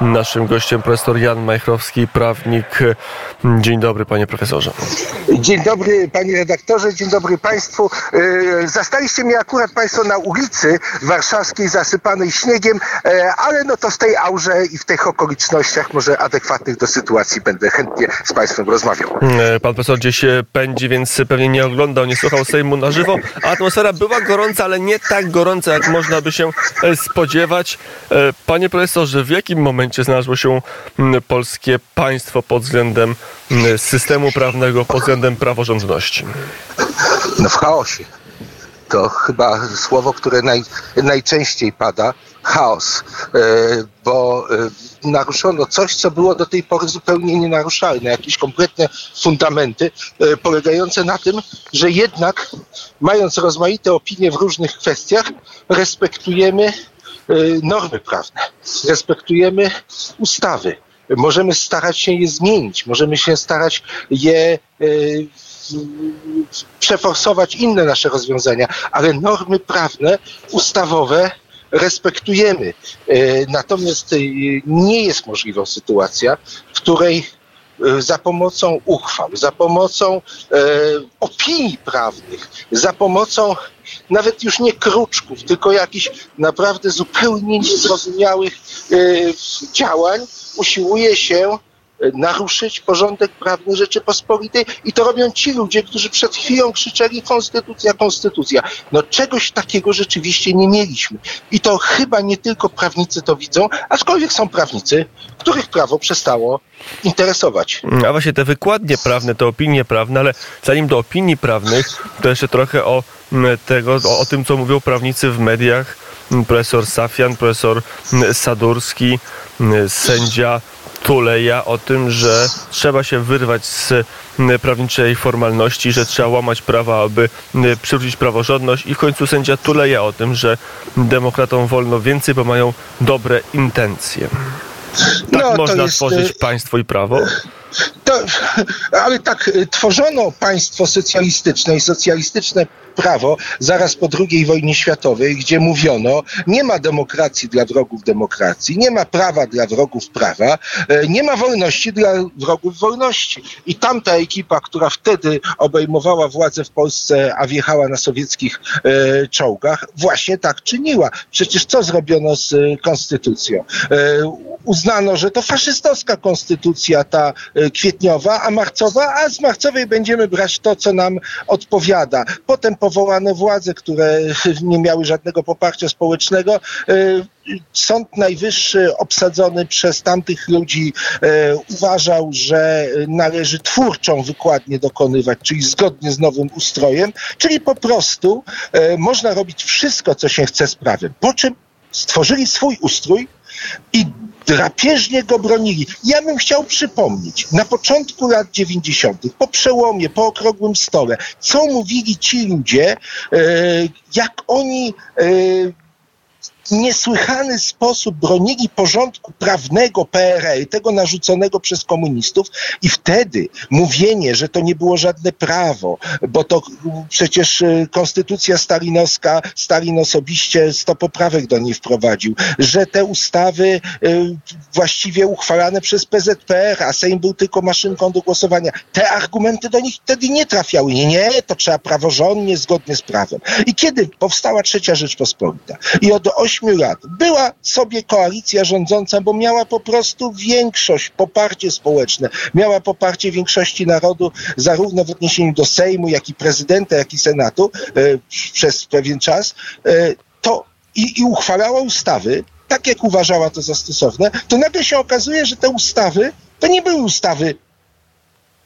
Naszym gościem profesor Jan Majchrowski, prawnik. Dzień dobry, panie profesorze. Dzień dobry, panie redaktorze, dzień dobry państwu. E, zastaliście mnie akurat państwo na ulicy warszawskiej zasypanej śniegiem, e, ale no to w tej aurze i w tych okolicznościach może adekwatnych do sytuacji będę chętnie z państwem rozmawiał. E, pan profesor gdzieś pędzi, więc pewnie nie oglądał, nie słuchał Sejmu na żywo. Atmosfera była gorąca, ale nie tak gorąca, jak można by się spodziewać. Panie profesorze, w jakim momencie znalazło się polskie państwo pod względem systemu prawnego, pod względem praworządności? No w chaosie. To chyba słowo, które naj, najczęściej pada. Chaos. E, bo e, naruszono coś, co było do tej pory zupełnie nienaruszalne. Jakieś kompletne fundamenty e, polegające na tym, że jednak mając rozmaite opinie w różnych kwestiach, respektujemy normy prawne, respektujemy ustawy. Możemy starać się je zmienić, możemy się starać je e, przeforsować inne nasze rozwiązania, ale normy prawne, ustawowe respektujemy. E, natomiast e, nie jest możliwa sytuacja, w której za pomocą uchwał, za pomocą opinii prawnych, za pomocą nawet już nie kruczków, tylko jakichś naprawdę zupełnie niezrozumiałych działań, usiłuje się e, naruszyć porządek prawny Rzeczypospolitej i to robią ci ludzie, którzy przed chwilą krzyczeli konstytucja, konstytucja. No czegoś takiego rzeczywiście nie mieliśmy. I to chyba nie tylko prawnicy to widzą, aczkolwiek są prawnicy, których prawo przestało interesować. A właśnie te wykładnie prawne, te opinie prawne, ale zanim do opinii prawnych, to jeszcze trochę o tego, o, o tym, co mówią prawnicy w mediach profesor Safian, profesor Sadurski, sędzia Tuleja o tym, że trzeba się wyrwać z prawniczej formalności, że trzeba łamać prawa, aby przywrócić praworządność i w końcu sędzia Tuleja o tym, że demokratom wolno więcej, bo mają dobre intencje. Tak no, można jest... tworzyć państwo i prawo? To, ale tak, tworzono państwo socjalistyczne i socjalistyczne prawo zaraz po II wojnie światowej, gdzie mówiono, nie ma demokracji dla wrogów demokracji, nie ma prawa dla wrogów prawa, e, nie ma wolności dla wrogów wolności. I tamta ekipa, która wtedy obejmowała władzę w Polsce, a wjechała na sowieckich e, czołgach, właśnie tak czyniła. Przecież co zrobiono z e, konstytucją? Uznano, że to faszystowska konstytucja ta kwietniowa, a marcowa, a z marcowej będziemy brać to, co nam odpowiada. Potem powołano władze, które nie miały żadnego poparcia społecznego. E, Sąd Najwyższy obsadzony przez tamtych ludzi e, uważał, że należy twórczą wykładnię dokonywać, czyli zgodnie z nowym ustrojem, czyli po prostu e, można robić wszystko, co się chce z prawem. Po czym stworzyli swój ustrój i drapieżnie go bronili. Ja bym chciał przypomnieć, na początku lat 90., po przełomie, po okrągłym stole, co mówili ci ludzie, e, jak oni e, niesłychany sposób bronili porządku prawnego PRL, tego narzuconego przez komunistów i wtedy mówienie, że to nie było żadne prawo, bo to przecież y, konstytucja stalinowska, Stalin osobiście 100 poprawek do niej wprowadził, że te ustawy y, właściwie uchwalane przez PZPR, a Sejm był tylko maszynką do głosowania, te argumenty do nich wtedy nie trafiały. Nie, nie, to trzeba praworządnie, zgodnie z prawem. I kiedy powstała trzecia Rzeczpospolita i od lat. Była sobie koalicja rządząca, bo miała po prostu większość, poparcie społeczne, miała poparcie większości narodu, zarówno w odniesieniu do Sejmu, jak i prezydenta, jak i Senatu e, przez pewien czas, e, to i, i uchwalała ustawy, tak jak uważała to za stosowne, to nagle się okazuje, że te ustawy to nie były ustawy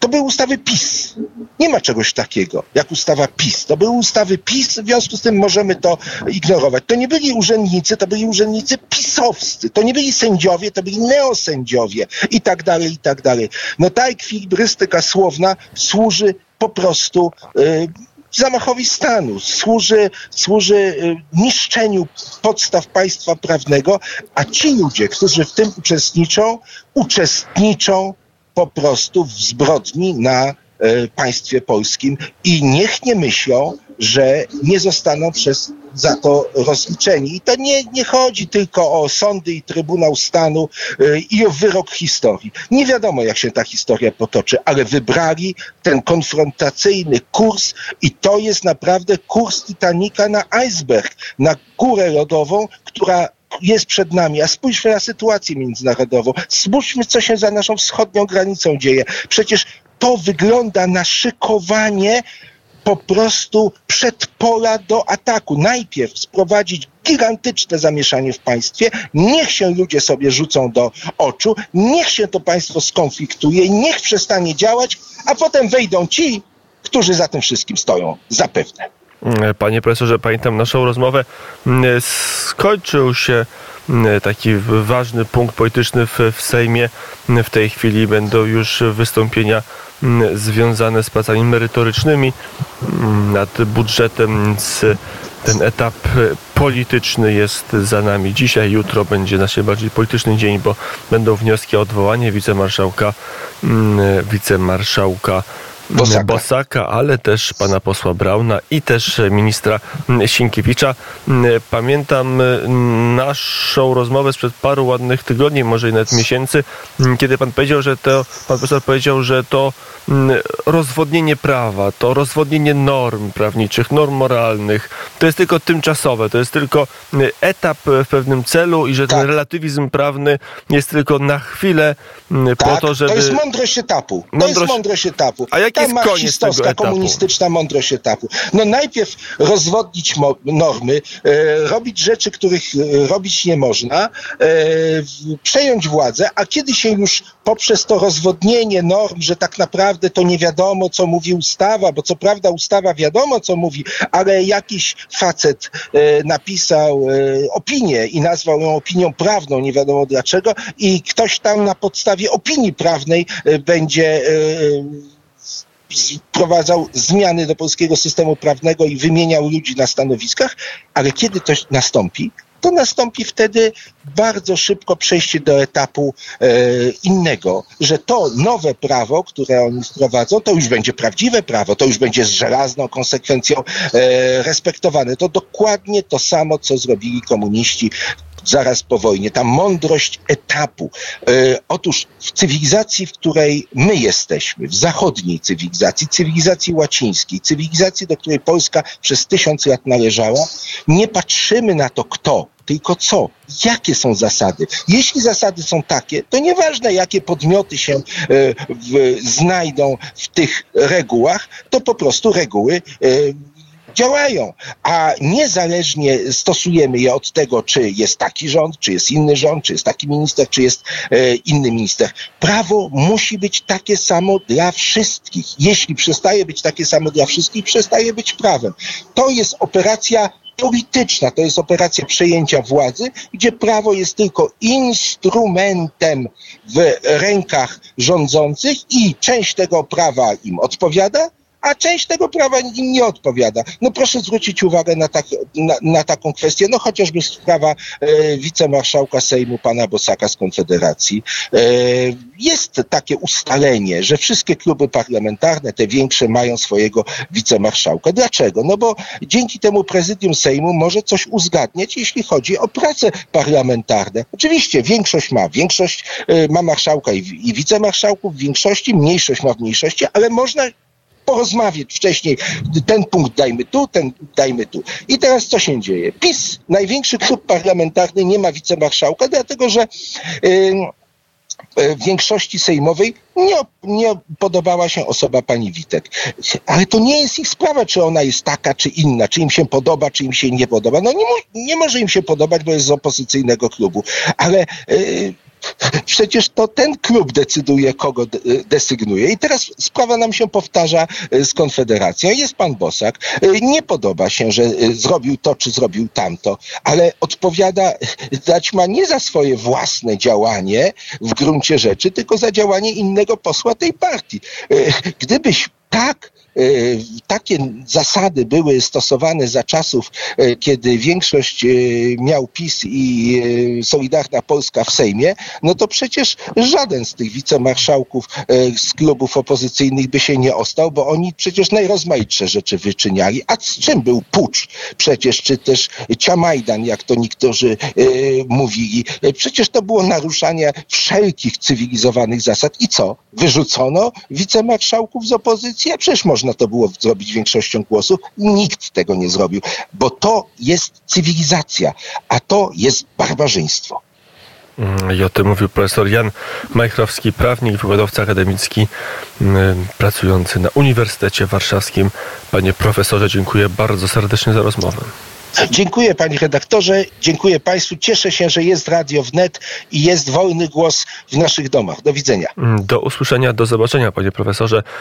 to były ustawy PiS. Nie ma czegoś takiego jak ustawa PiS. To były ustawy PiS, w związku z tym możemy to ignorować. To nie byli urzędnicy, to byli urzędnicy pisowscy. To nie byli sędziowie, to byli neosędziowie i tak dalej, i tak dalej. No ta ekwilibrystyka słowna służy po prostu yy, zamachowi stanu, służy, służy y, niszczeniu podstaw państwa prawnego, a ci ludzie, którzy w tym uczestniczą, uczestniczą po prostu w zbrodni na e, państwie polskim i niech nie myślą, że nie zostaną przez za to rozliczeni. I to nie, nie chodzi tylko o sądy i Trybunał Stanu y, i o wyrok historii. Nie wiadomo, jak się ta historia potoczy, ale wybrali ten konfrontacyjny kurs i to jest naprawdę kurs Titanica na iceberg, na górę lodową, która jest przed nami, a spójrzmy na sytuację międzynarodową, spójrzmy, co się za naszą wschodnią granicą dzieje. Przecież to wygląda na szykowanie po prostu przedpola do ataku. Najpierw sprowadzić gigantyczne zamieszanie w państwie, niech się ludzie sobie rzucą do oczu, niech się to państwo skonfliktuje, niech przestanie działać, a potem wejdą ci, którzy za tym wszystkim stoją, zapewne. Panie profesorze, pamiętam naszą rozmowę. Skończył się taki ważny punkt polityczny w, w Sejmie. W tej chwili będą już wystąpienia związane z pracami merytorycznymi nad budżetem, ten etap polityczny jest za nami. Dzisiaj, jutro będzie nasz bardziej polityczny dzień, bo będą wnioski o odwołanie wicemarszałka, wicemarszałka Bosaka. Bosaka, ale też pana posła Brauna i też ministra Sienkiewicza. Pamiętam naszą rozmowę sprzed paru ładnych tygodni, może i nawet miesięcy, kiedy pan powiedział, że to, pan profesor powiedział, że to rozwodnienie prawa, to rozwodnienie norm prawniczych, norm moralnych, to jest tylko tymczasowe, to jest tylko etap w pewnym celu i że tak. ten relatywizm prawny jest tylko na chwilę tak, po to, żeby... to jest mądrość etapu. To mądrość... jest mądrość etapu. A jaki jest marksistowska, komunistyczna mądrość etapu. No najpierw rozwodnić normy, e, robić rzeczy, których e, robić nie można, e, przejąć władzę, a kiedy się już poprzez to rozwodnienie norm, że tak naprawdę to nie wiadomo, co mówi ustawa, bo co prawda ustawa wiadomo, co mówi, ale jakiś facet e, napisał e, opinię i nazwał ją opinią prawną, nie wiadomo dlaczego, i ktoś tam na podstawie opinii prawnej e, będzie wprowadzał zmiany do polskiego systemu prawnego i wymieniał ludzi na stanowiskach, ale kiedy to nastąpi, to nastąpi wtedy bardzo szybko przejście do etapu e, innego, że to nowe prawo, które oni wprowadzą, to już będzie prawdziwe prawo, to już będzie z żelazną konsekwencją e, respektowane. To dokładnie to samo, co zrobili komuniści zaraz po wojnie, ta mądrość etapu. E, otóż w cywilizacji, w której my jesteśmy, w zachodniej cywilizacji, cywilizacji łacińskiej, cywilizacji, do której Polska przez tysiąc lat należała, nie patrzymy na to, kto, tylko co? Jakie są zasady? Jeśli zasady są takie, to nieważne, jakie podmioty się e, w, znajdą w tych regułach, to po prostu reguły e, działają, a niezależnie stosujemy je od tego, czy jest taki rząd, czy jest inny rząd, czy jest taki minister, czy jest e, inny minister. Prawo musi być takie samo dla wszystkich. Jeśli przestaje być takie samo dla wszystkich, przestaje być prawem. To jest operacja polityczna, to jest operacja przejęcia władzy, gdzie prawo jest tylko instrumentem w rękach rządzących i część tego prawa im odpowiada, a część tego prawa im nie odpowiada. No proszę zwrócić uwagę na, tak, na, na taką kwestię, no chociażby sprawa e, wicemarszałka Sejmu, pana Bosaka z Konfederacji. E, jest takie ustalenie, że wszystkie kluby parlamentarne, te większe, mają swojego wicemarszałka. Dlaczego? No bo dzięki temu prezydium Sejmu może coś uzgadniać, jeśli chodzi o prace parlamentarne. Oczywiście większość ma, większość e, ma marszałka i, i wicemarszałków w większości, mniejszość ma w mniejszości, ale można porozmawiać wcześniej. Ten punkt dajmy tu, ten dajmy tu. I teraz co się dzieje? PiS, największy klub parlamentarny, nie ma wicemarszałka, dlatego że yy, w większości sejmowej nie, nie, podobała się osoba pani Witek. Ale to nie jest ich sprawa, czy ona jest taka, czy inna, czy im się podoba, czy im się nie podoba. No nie, nie może im się podobać, bo jest z opozycyjnego klubu. Ale yy, Przecież to ten klub decyduje, kogo desygnuje. I teraz sprawa nam się powtarza e, z Konfederacją. Jest pan Bosak. E, nie podoba się, że zrobił to, czy zrobił tamto, ale odpowiada, dać ma nie za swoje własne działanie w gruncie rzeczy, tylko za działanie innego posła tej partii. Gdybyś tak takie zasady były stosowane za czasów, kiedy większość miał PiS i Solidarna Polska w Sejmie, no to przecież żaden z tych wicemarszałków z klubów opozycyjnych by się nie ostał, bo oni przecież najrozmaitsze rzeczy wyczyniali. A z czym był pucz przecież, czy też ciamajdan, jak to niektórzy mówili. Przecież to było naruszanie wszelkich cywilizowanych zasad. I co? Wyrzucono wicemarszałków z opozycji? A przecież można to było zrobić większością głosów. Nikt tego nie zrobił, bo to jest cywilizacja, a to jest barbarzyństwo. I o tym mówił profesor Jan Majchrowski, prawnik, wykładowca akademicki mm, pracujący na Uniwersytecie Warszawskim. Panie profesorze, dziękuję bardzo serdecznie za rozmowę. Dziękuję panie redaktorze, dziękuję państwu. Cieszę się, że jest radio wnet i jest wolny głos w naszych domach. Do widzenia. Do usłyszenia, do zobaczenia panie profesorze.